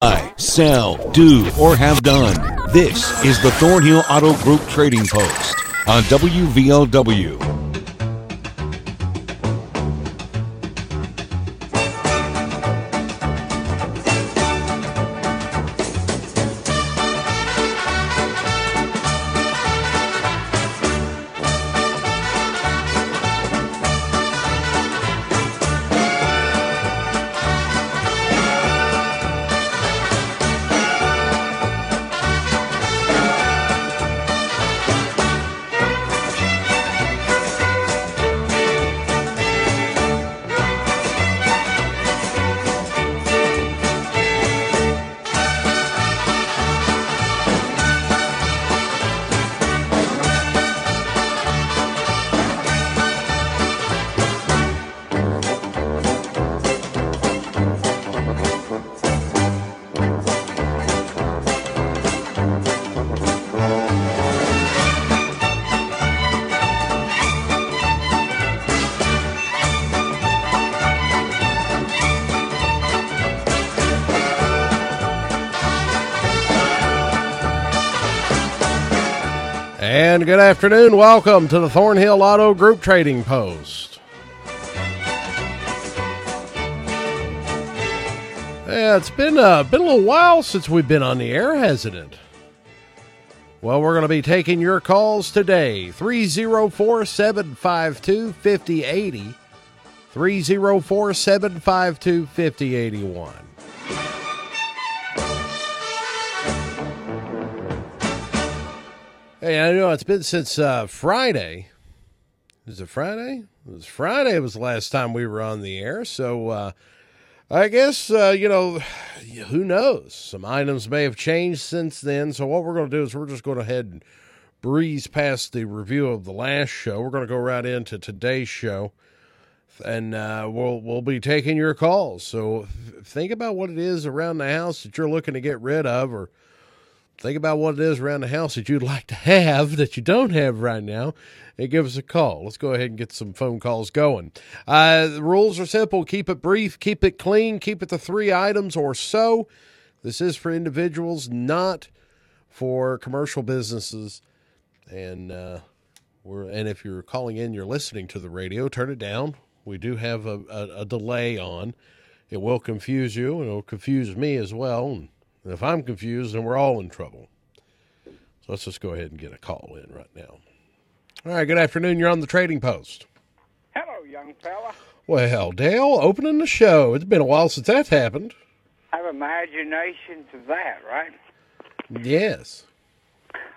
Buy, sell, do, or have done. This is the Thornhill Auto Group Trading Post on WVOW. Good afternoon. Welcome to the Thornhill Auto Group Trading Post. Yeah, it's been uh, been a little while since we've been on the air, hasn't it? Well, we're going to be taking your calls today. 304 752 5080. 304 752 5081. Hey, I know it's been since uh, Friday. Is it Friday? It was Friday. It Was the last time we were on the air. So uh, I guess uh, you know, who knows? Some items may have changed since then. So what we're going to do is we're just going to head and breeze past the review of the last show. We're going to go right into today's show, and uh, we'll we'll be taking your calls. So think about what it is around the house that you're looking to get rid of, or think about what it is around the house that you'd like to have that you don't have right now and give us a call. Let's go ahead and get some phone calls going. Uh, the rules are simple keep it brief, keep it clean, keep it to three items or so. This is for individuals, not for commercial businesses. And, uh, we're, and if you're calling in, you're listening to the radio, turn it down. We do have a, a, a delay on. It will confuse you, and it'll confuse me as well. And if I'm confused, then we're all in trouble. So let's just go ahead and get a call in right now. All right, good afternoon. You're on the trading post. Hello, young fella. Well, Dale, opening the show. It's been a while since that happened. I have imagination to that, right? Yes.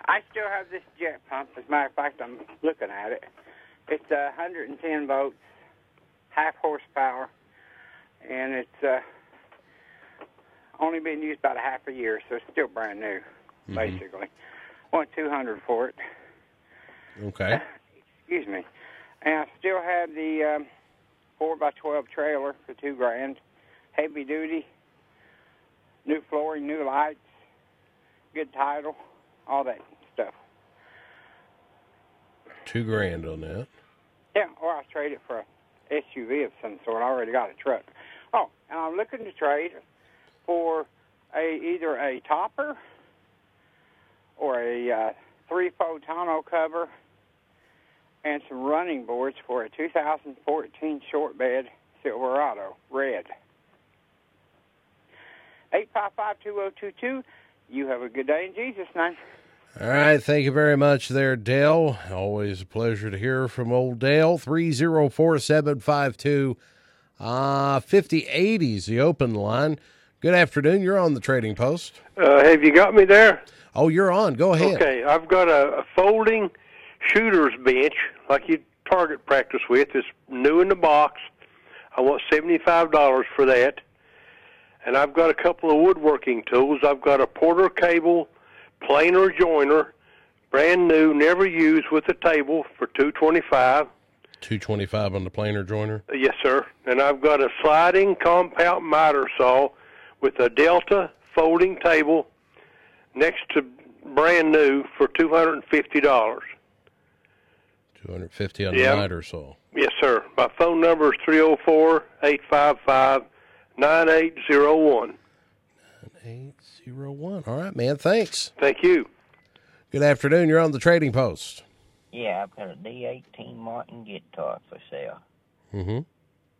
I still have this jet pump. As a matter of fact, I'm looking at it. It's uh, 110 volts, half horsepower, and it's uh, only been used about a half a year, so it's still brand new, Mm-hmm. basically. Want 200 for it. Okay. Excuse me. And I still have the um, 4 by 12 trailer for two grand, heavy duty, new flooring, new lights, good title, all that stuff. Two grand on that. Yeah, or I'll trade it for a SUV of some sort. I already got a truck. Oh, and I'm looking to trade for a either a topper or a uh, three-fold tonneau cover and some running boards for a 2014 short bed Silverado red. 855-2022. You have a good day in Jesus' name. All right. Thank you very much there, Dale. Always a pleasure to hear from old Dale. 304 752 5080 is the open line. Good afternoon. You're on the trading post. Uh, have you got me there? Oh, you're on. Go ahead. Okay, I've got a, a folding shooter's bench like you target practice with. It's new in the box. I want seventy-five dollars for that. And I've got a couple of woodworking tools. I've got a Porter cable planer joiner, brand new, never used, with a table for two twenty-five. 225 on the planer joiner. Yes, sir. And I've got a sliding compound miter saw with a Delta folding table next to brand new for two hundred and fifty dollars. 250 on Yeah. the miter saw. Yes, sir. My phone number is three zero four eight five five nine eight zero one. 9801. All right, man. Thanks. Thank you. Good afternoon. You're on the trading post. Yeah, I've got a D18 Martin guitar for sale Mm-hmm.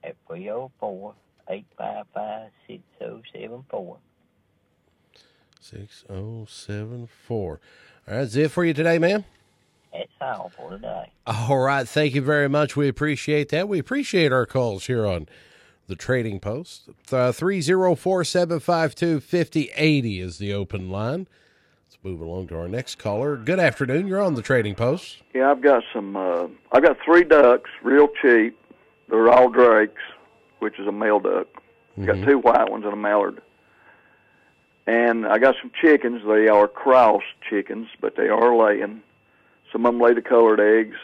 at 304 855 6074. 6074. All right, that's it for you today, man. That's all for today. All right. Thank you very much. We appreciate that. We appreciate our calls here on the Trading Post. Uh, 304 752 5080 is the open line. Let's move along to our next caller. Good afternoon. You're on the Trading Post. Yeah, I've got some. Uh, I've got three ducks, real cheap. They're all drakes, which is a male duck. I've got mm-hmm. two white ones and a mallard. And I got some chickens. They are cross chickens, but they are laying. Some of them lay the colored eggs.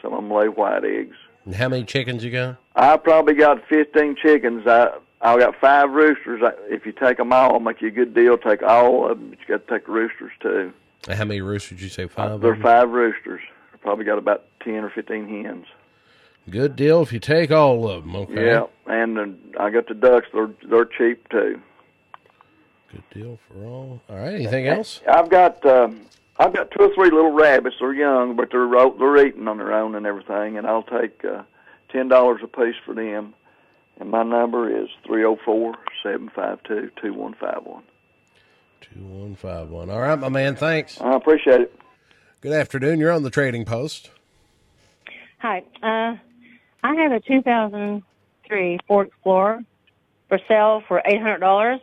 Some of them lay white eggs. And how many chickens you got? I probably got 15 chickens. I I got five roosters. I, if you take them all, I'll make you a good deal. Take all of them, but you got to take the roosters too. How many roosters did you say? Uh, five. of They're five roosters. I probably got about 10 or 15 hens. Good deal if you take all of them. Okay. Yeah, and uh, I got the ducks. They're they're cheap too. Good deal for all. All right. Anything else? I've got um, I've got two or three little rabbits. They're young, but they're ro- they're eating on their own and everything. And I'll take uh, ten dollars a piece for them. And my number is three zero four seven five two two one five one. Two one five one. All right, my man. Thanks. I appreciate it. Good afternoon. You're on the Trading Post. Hi. Uh, I have a 2003 Ford Explorer for sale for $800.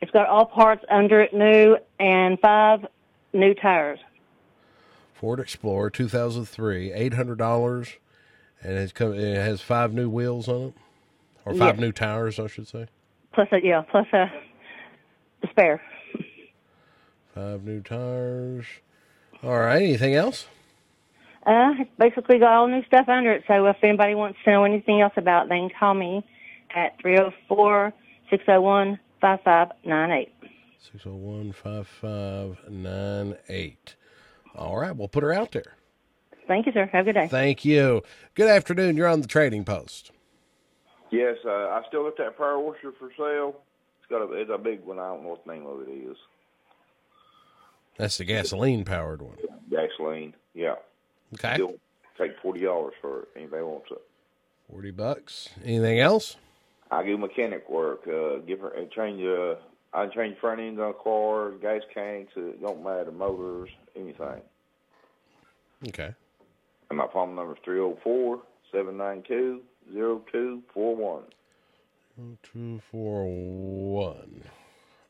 It's got all parts under it new and five new tires. Ford Explorer 2003, eight hundred dollars, and it's come, it has five new wheels on it, or five Yes. new tires, I should say. Plus a, yeah, plus a, the spare. Five new tires. All right. Anything else? Uh, it's basically got all new stuff under it. So if anybody wants to know anything else about it, they can call me at 304 601 5598. Six zero one five five nine eight. All right. We'll put her out there. Thank you, sir. Have a good day. Thank you. Good afternoon. You're on the Trading Post. Yes, uh, I still got that power washer for sale. It's got a it's a big one. I don't know what the name of it is. That's the gasoline powered one. Gasoline. Yeah. Okay. Still take forty dollars for it. Anybody wants it? Forty bucks. Anything else? I do mechanic work. Uh, give her change. Uh, I change front ends on cars, gas tanks. It don't matter. Motors, anything. Okay. And my phone number is three zero four seven nine two zero two four one. Two four one.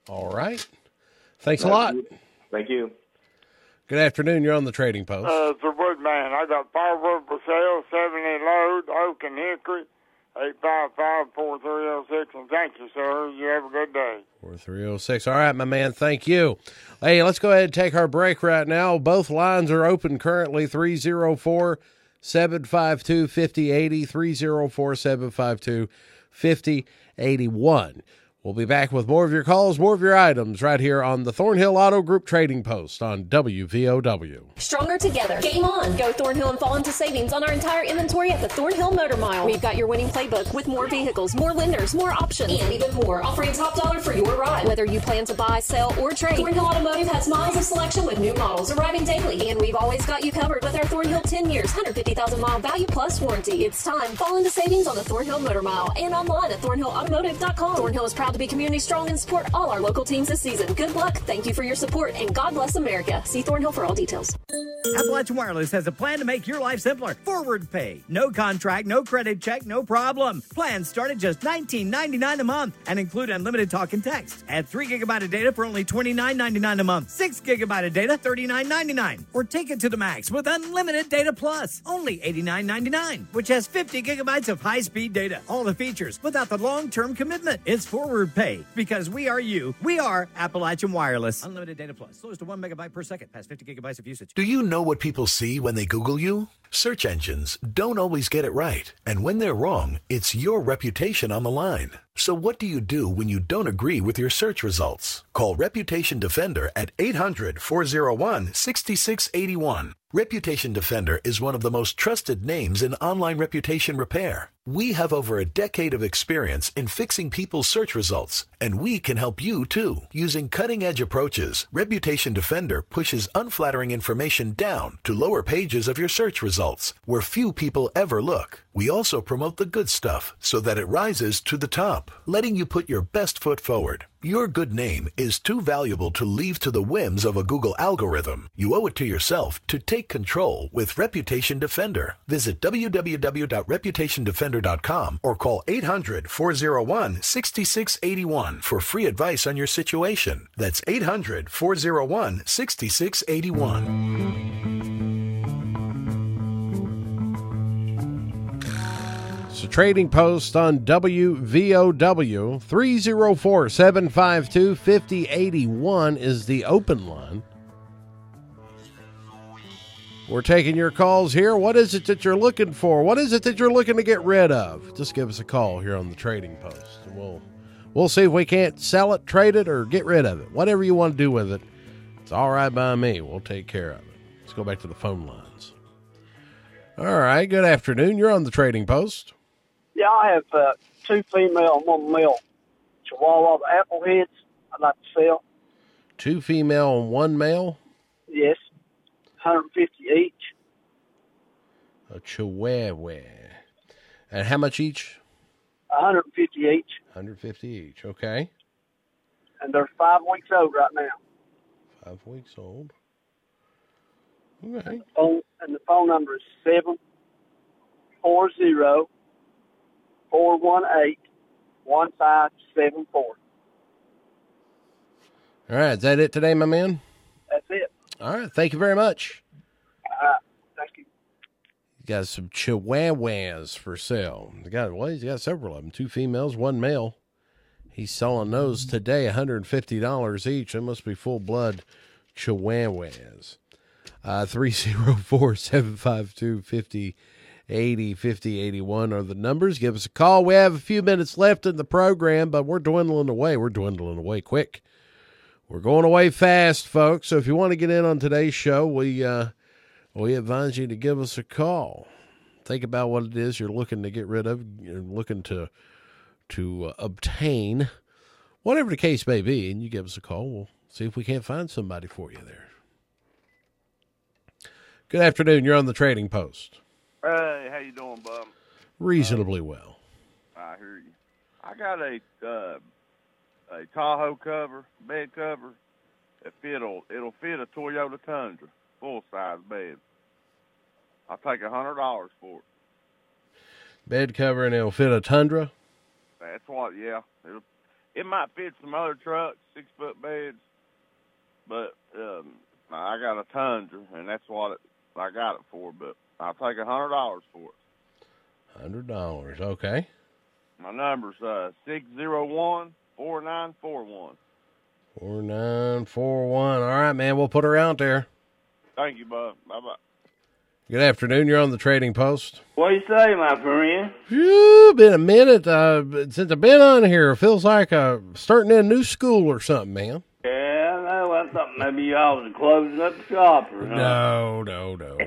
All right. Thanks a lot. Thank you. Good afternoon. You're on the Trading Post. Uh, it's a woodman. I got five firewood for sale, 70 load, oak and hickory, 855-4306. And thank you, sir. You have a good day. 4306. All right, my man. Thank you. Hey, let's go ahead and take our break right now. Both lines are open currently 304 752 5080, 304 752 5081. We'll be back with more of your calls, more of your items right here on the Thornhill Auto Group Trading Post on WVOW. Stronger together. Game on. Go Thornhill and fall into savings on our entire inventory at the Thornhill Motor Mile. We've got your winning playbook with more vehicles, more lenders, more options, and even more, offering top dollar for your ride. Whether you plan to buy, sell, or trade, Thornhill Automotive has miles of selection with new models arriving daily, and we've always got you covered with our Thornhill 10 years, 150,000 mile value plus warranty. It's time. Fall into savings on the Thornhill Motor Mile and online at thornhillautomotive.com. Thornhill is proud to be community strong and support all our local teams this season. Good luck. Thank you for your support, and God bless America. See Thornhill for all details. Appalachian Wireless has a plan to make your life simpler. Forward pay. No contract, no credit check, no problem. Plans start at just $19.99 a month and include unlimited talk and text. Add 3 gigabyte of data for only $29.99 a month. 6 gigabyte of data, $39.99. Or take it to the max with unlimited data plus, only $89.99, which has 50 gigabytes of high speed data. All the features without the long term commitment. It's forward pay because we are you. We are Appalachian Wireless. Unlimited data plus. Slows to 1 megabyte per second. Past 50 gigabytes of usage. Do you know what people see when they Google you? Search engines don't always get it right. And when they're wrong, it's your reputation on the line. So what do you do when you don't agree with your search results? Call Reputation Defender at 800 401 6681. Reputation Defender is one of the most trusted names in online reputation repair. We have over a decade of experience in fixing people's search results, and we can help you too. Using cutting edge approaches, Reputation Defender pushes unflattering information down to lower pages of your search results where few people ever look. We also promote the good stuff so that it rises to the top, letting you put your best foot forward. Your good name is too valuable to leave to the whims of a Google algorithm. You owe it to yourself to take control with Reputation Defender. Visit www.reputationdefender.com or call 800-401-6681 for free advice on your situation. That's 800-401-6681. It's a trading post on WVOW. 304 752 5081 is the open line. We're taking your calls here. What is it that you're looking for? What is it that you're looking to get rid of? Just give us a call here on the trading post. And we'll we'll see if we can't sell it, trade it, or get rid of it. Whatever you want to do with it, it's all right by me. We'll take care of it. Let's go back to the phone lines. All right. Good afternoon. You're on the trading post. Yeah, I have uh, two female and one male Chihuahua apple heads I'd like to sell. Two female and one male. Yes, 150 each. A Chihuahua. And how much each? 150 each, 150 each. Okay. and they're five weeks old right now. Five weeks old. Okay. Phone and the phone number is seven four zero four one eight one five seven four. All right. Is that it today, my man? That's it. All right. Thank you very much. Uh, thank you. You got some Chihuahuas for sale. The guy, well, he's got several of them. Two females, one male. He's selling those today, $150 each. That must be full blood Chihuahuas. Uh, 304 752 5080 5081 are the numbers. Give us a call. We have a few minutes left in the program, but we're dwindling away. We're dwindling away quick. We're going away fast, folks. So if you want to get in on today's show, we uh, we advise you to give us a call. Think about what it is you're looking to get rid of, you're looking to to uh, obtain, whatever the case may be, and you give us a call. We'll see if we can't find somebody for you there. Good afternoon. You're on the Trading Post. Hey, how you doing, bub? Reasonably well. I hear you. I got a uh, a Tahoe cover, bed cover. That fit'll it'll fit a Toyota Tundra, full size bed. I'll take a hundred dollars for it. Bed cover and it'll fit a Tundra. That's what, yeah. It'll, it might fit some other trucks, six foot beds, but um, I got a Tundra, and that's what it, I got it for. But I'll take a hundred dollars for it. Hundred dollars. Okay. My number's uh six zero one four nine four one. Four nine four one. All right, man. We'll put her out there. Thank you, bud. Bye bye. Good afternoon. You're on the Trading Post. What do you say, my friend? Phew, been a minute uh, since I've been on here. It feels like uh, starting in new school or something, man. Yeah, I know. I thought maybe y'all was closing up the shop or something. No, no, no, no.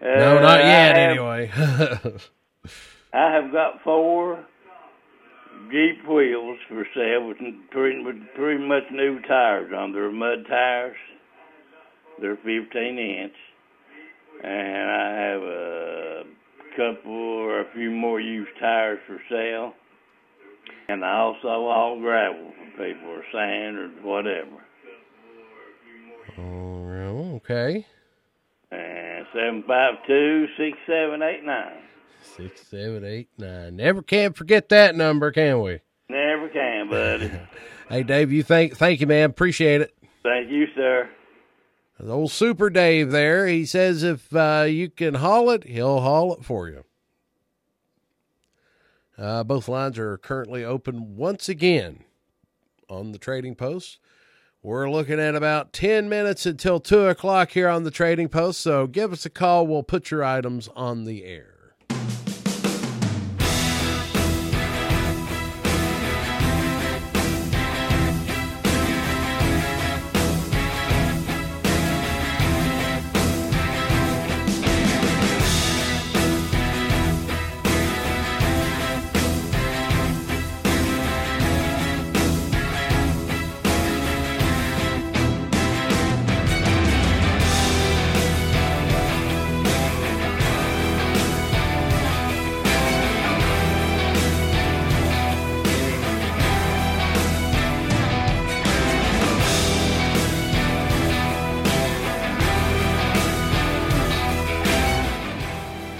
Uh, no, not yet. I have, Anyway. I have got four Jeep wheels for sale with pretty, with pretty much new tires on. They're mud tires. They're 15 inch. And I have a couple or a few more used tires for sale. And I also haul gravel for people or sand or whatever. Oh, okay. And seven five two six seven eight nine. Six, seven, eight, nine. Never can forget that number, can we? Never can, buddy. Hey, Dave, you thank thank you, man. Appreciate it. Thank you, sir. The old Super Dave there. He says if uh, you can haul it, he'll haul it for you. Uh, both lines are currently open once again on the Trading Post. We're looking at about 10 minutes until 2 o'clock here on the Trading Post, so give us a call. We'll put your items on the air.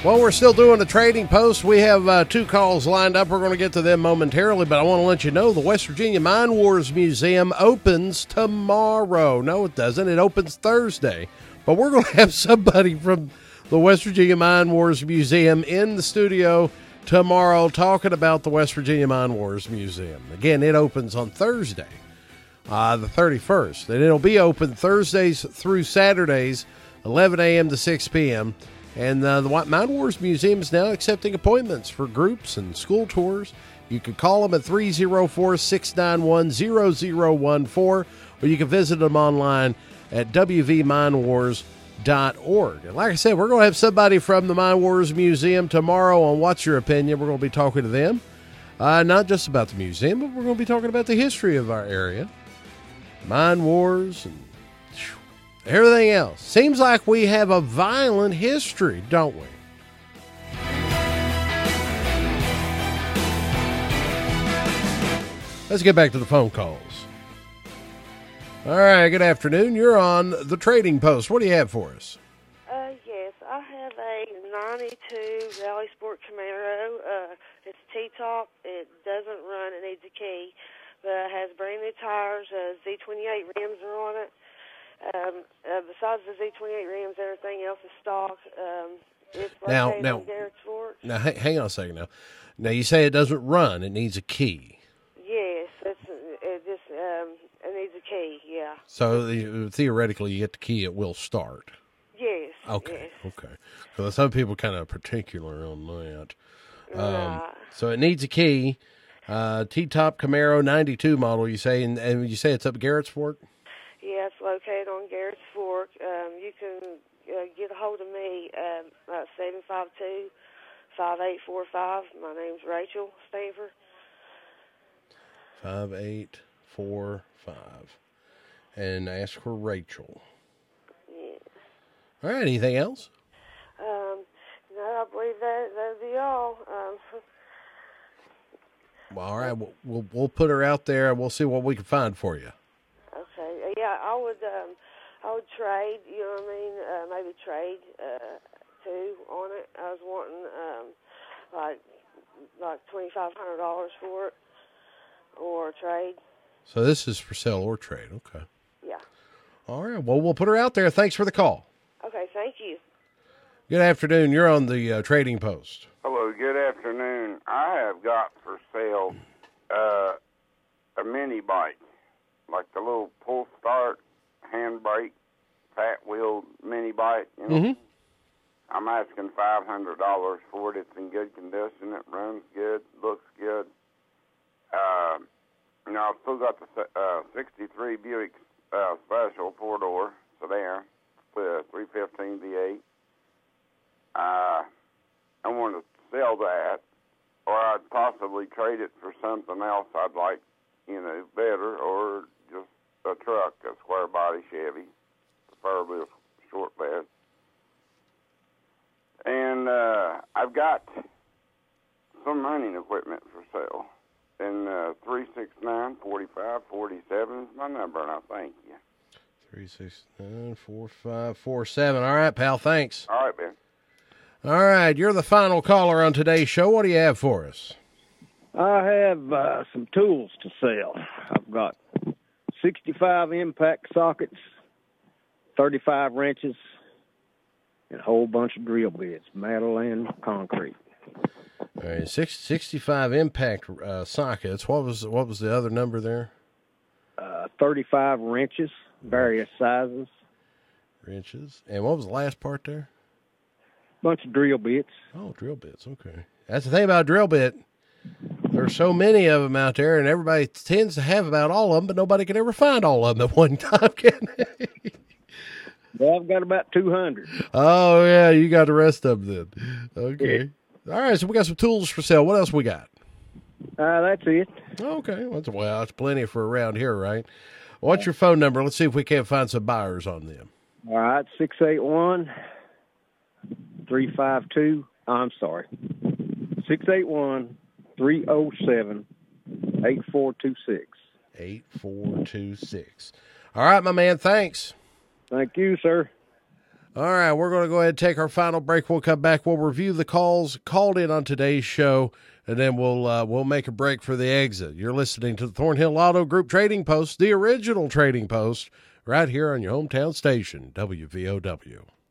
Well, we're still doing the trading post. We have uh, two calls lined up. We're going to get to them momentarily, but I want to let you know the West Virginia Mine Wars Museum opens tomorrow. No, it doesn't. It opens Thursday. But we're going to have somebody from the West Virginia Mine Wars Museum in the studio tomorrow talking about the West Virginia Mine Wars Museum. Again, it opens on Thursday, uh, the 31st, and it'll be open Thursdays through Saturdays, 11 a.m. to 6 p.m. And uh, the Mine Wars Museum is now accepting appointments for groups and school tours. You can call them at 304 691 0014, or you can visit them online at wvminewars.org. And like I said, we're going to have somebody from the Mine Wars Museum tomorrow on What's Your Opinion. We're going to be talking to them, uh, not just about the museum, but we're going to be talking about the history of our area, Mine Wars, and everything else. Seems like we have a violent history, don't we? Let's get back to the phone calls. All right, good afternoon. You're on the Trading Post. What do you have for us? Uh, yes, I have a 92 Rally Sport Camaro. Uh, it's T-top. It doesn't run. It needs a key, but it has brand new tires. Uh, Z28 rims are on it. Um, uh, besides the Z28 rims, everything else is stock. Um, it's Now- now- in Garrett's Fork. Now, hang on a second now. Now, you say it doesn't run, it needs a key. Yes, it's it just um, it needs a key. Yeah. So the, theoretically, you get the key, it will start. Yes. Okay. Okay. So some people kind of particular on that. Um, Right. So it needs a key. Uh, T-top Camaro '92 model. You say, and, and you say it's up Garrett's Fork. Yeah, it's located on Garrett's Fork. Um, you can uh, get a hold of me um, at seven five two five eight four five. My name's Rachel Stanford. Five eight four five, and ask for Rachel. Yeah. All right. Anything else? Um, no, I believe that that'll be all. Um, Well, all right. We'll, we'll we'll put her out there, and we'll see what we can find for you. Okay. Yeah, I would. Um, I would trade. You know what I mean? Uh, maybe trade uh, too on it. I was wanting um, like like twenty five hundred dollars for it, or trade. So this is for sale or trade. Okay. Yeah. All right. Well, we'll put her out there. Thanks for the call. Okay. Thank you. Good afternoon. You're on the uh, Trading Post. Hello, good afternoon. I have got for sale uh, a mini bike, like the little pull start handbrake, fat wheel mini bike. You know? Mhm. I'm asking five hundred dollars for it. It's in good condition. It runs good, looks good. Uh, you know, I've still got the uh, '63 Buick uh, Special four door sedan with a 315 V8. Uh, I want to sell that, or I'd possibly trade it for something else I'd like, you know, better, or a truck, a square body Chevy, preferably a short bed. And uh, I've got some mining equipment for sale. And uh, 369 4547 is my number, and I thank you. Three six nine four five four seven. All right, pal. Thanks. All right, Ben. All right, you're the final caller on today's show. What do you have for us? I have uh, some tools to sell. I've got 65 impact sockets, 35 wrenches, and a whole bunch of drill bits, metal and concrete. All right, six, 65 impact uh, sockets. What was what was the other number there? Uh, 35 wrenches, various sizes, Wrenches. And what was the last part there? bunch of drill bits. Oh, drill bits. Okay. That's the thing about a drill bit. There's so many of them out there, and everybody tends to have about all of them, but nobody can ever find all of them at one time, can they? Well, I've got about 200. Oh, yeah, you got the rest of them then. Okay. All right, so we got some tools for sale. What else we got? Uh, that's it. Okay. Well, that's, well, that's plenty for around here, right? What's your phone number? Let's see if we can't find some buyers on them. All right, 681 352. I'm sorry. 681 307 8426. 8426. All right, my man. Thanks. Thank you, sir. All right, we're going to go ahead and take our final break. We'll come back. We'll review the calls called in on today's show, and then we'll uh, we'll make a break for the exit. You're listening to the Thornhill Auto Group Trading Post, the original Trading Post, right here on your hometown station, WVOW.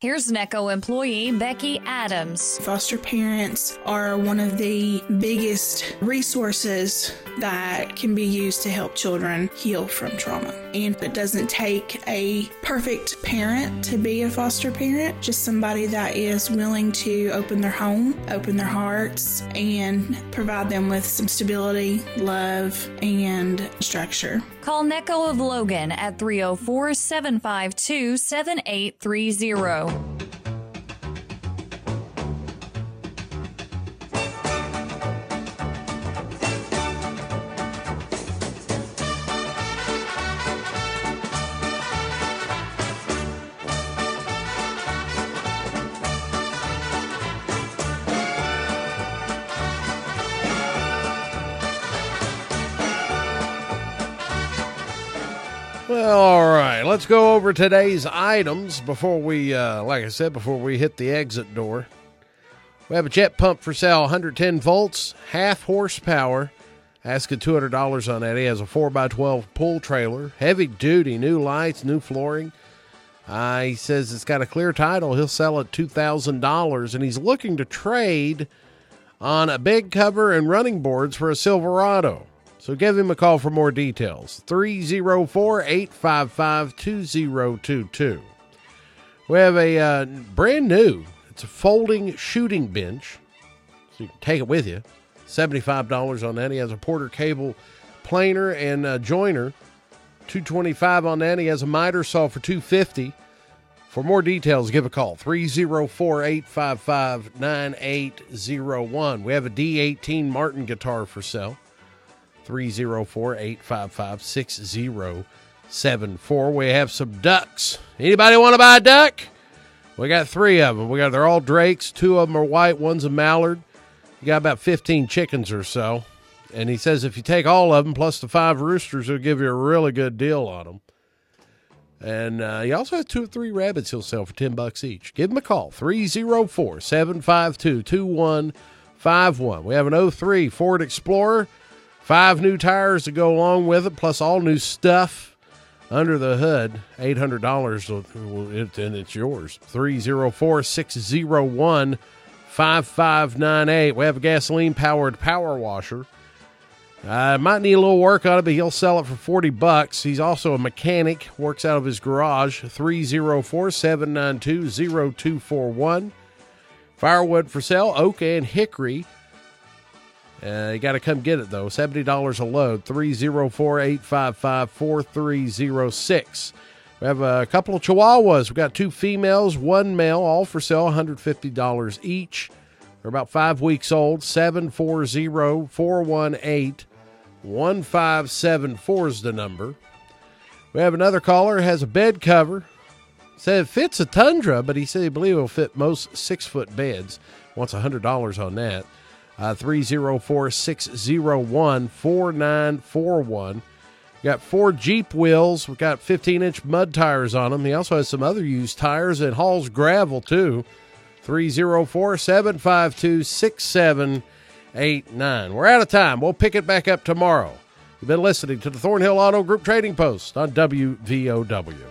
Here's NECCO employee Becky Adams. Foster parents are one of the biggest resources that can be used to help children heal from trauma. And it doesn't take a perfect parent to be a foster parent, just somebody that is willing to open their home, open their hearts, and provide them with some stability, love, and structure. Call NECCO of Logan at 304 752 7830. All right. Let's go over today's items before we, uh, like I said, before we hit the exit door. We have a jet pump for sale, 110 volts, half horsepower. Asking $200 on that. He has a 4x12 pull trailer, heavy duty, new lights, new flooring. Uh, he says it's got a clear title. He'll sell it $2,000, and he's looking to trade on a big cover and running boards for a Silverado. So give him a call for more details. 304 855 2022. We have a uh, brand new, it's a folding shooting bench. So you can take it with you. $75 on that. He has a Porter cable planer and uh, joiner. 225 on that. He has a miter saw for 250. For more details, give a call 304 855 9801. We have a D18 Martin guitar for sale. 304 855 6074. We have some ducks. Anybody want to buy a duck? We got three of them. We got they're all drakes. Two of them are white. One's a mallard. You got about 15 chickens or so. And he says if you take all of them plus the five roosters, he'll give you a really good deal on them. And uh, he also has two or three rabbits he'll sell for 10 bucks each. Give him a call 304 752 2151. We have an 03 Ford Explorer. Five new tires to go along with it, plus all new stuff under the hood. Eight hundred dollars, and it's yours. 304-601-5598. We have a gasoline powered power washer. Uh, might need a little work on it, but he'll sell it for 40 bucks. He's also a mechanic, works out of his garage. 304 792 0241. Firewood for sale, oak and hickory. Uh, you got to come get it though. Seventy dollars a load. 304-855-4306. We have a couple of Chihuahuas. We got two females, one male, all for sale. One hundred fifty dollars each. They're about five weeks old. 740-418-1574 is the number. We have another caller. Has a bed cover. Said it fits a Tundra, but he said he believes it'll fit most six foot beds. Wants hundred dollars on that. Uh, 304 601 4941. Got four Jeep wheels. We've got 15 inch mud tires on them. He also has some other used tires and hauls gravel too. 304 752 6789. We're out of time. We'll pick it back up tomorrow. You've been listening to the Thornhill Auto Group Trading Post on WVOW.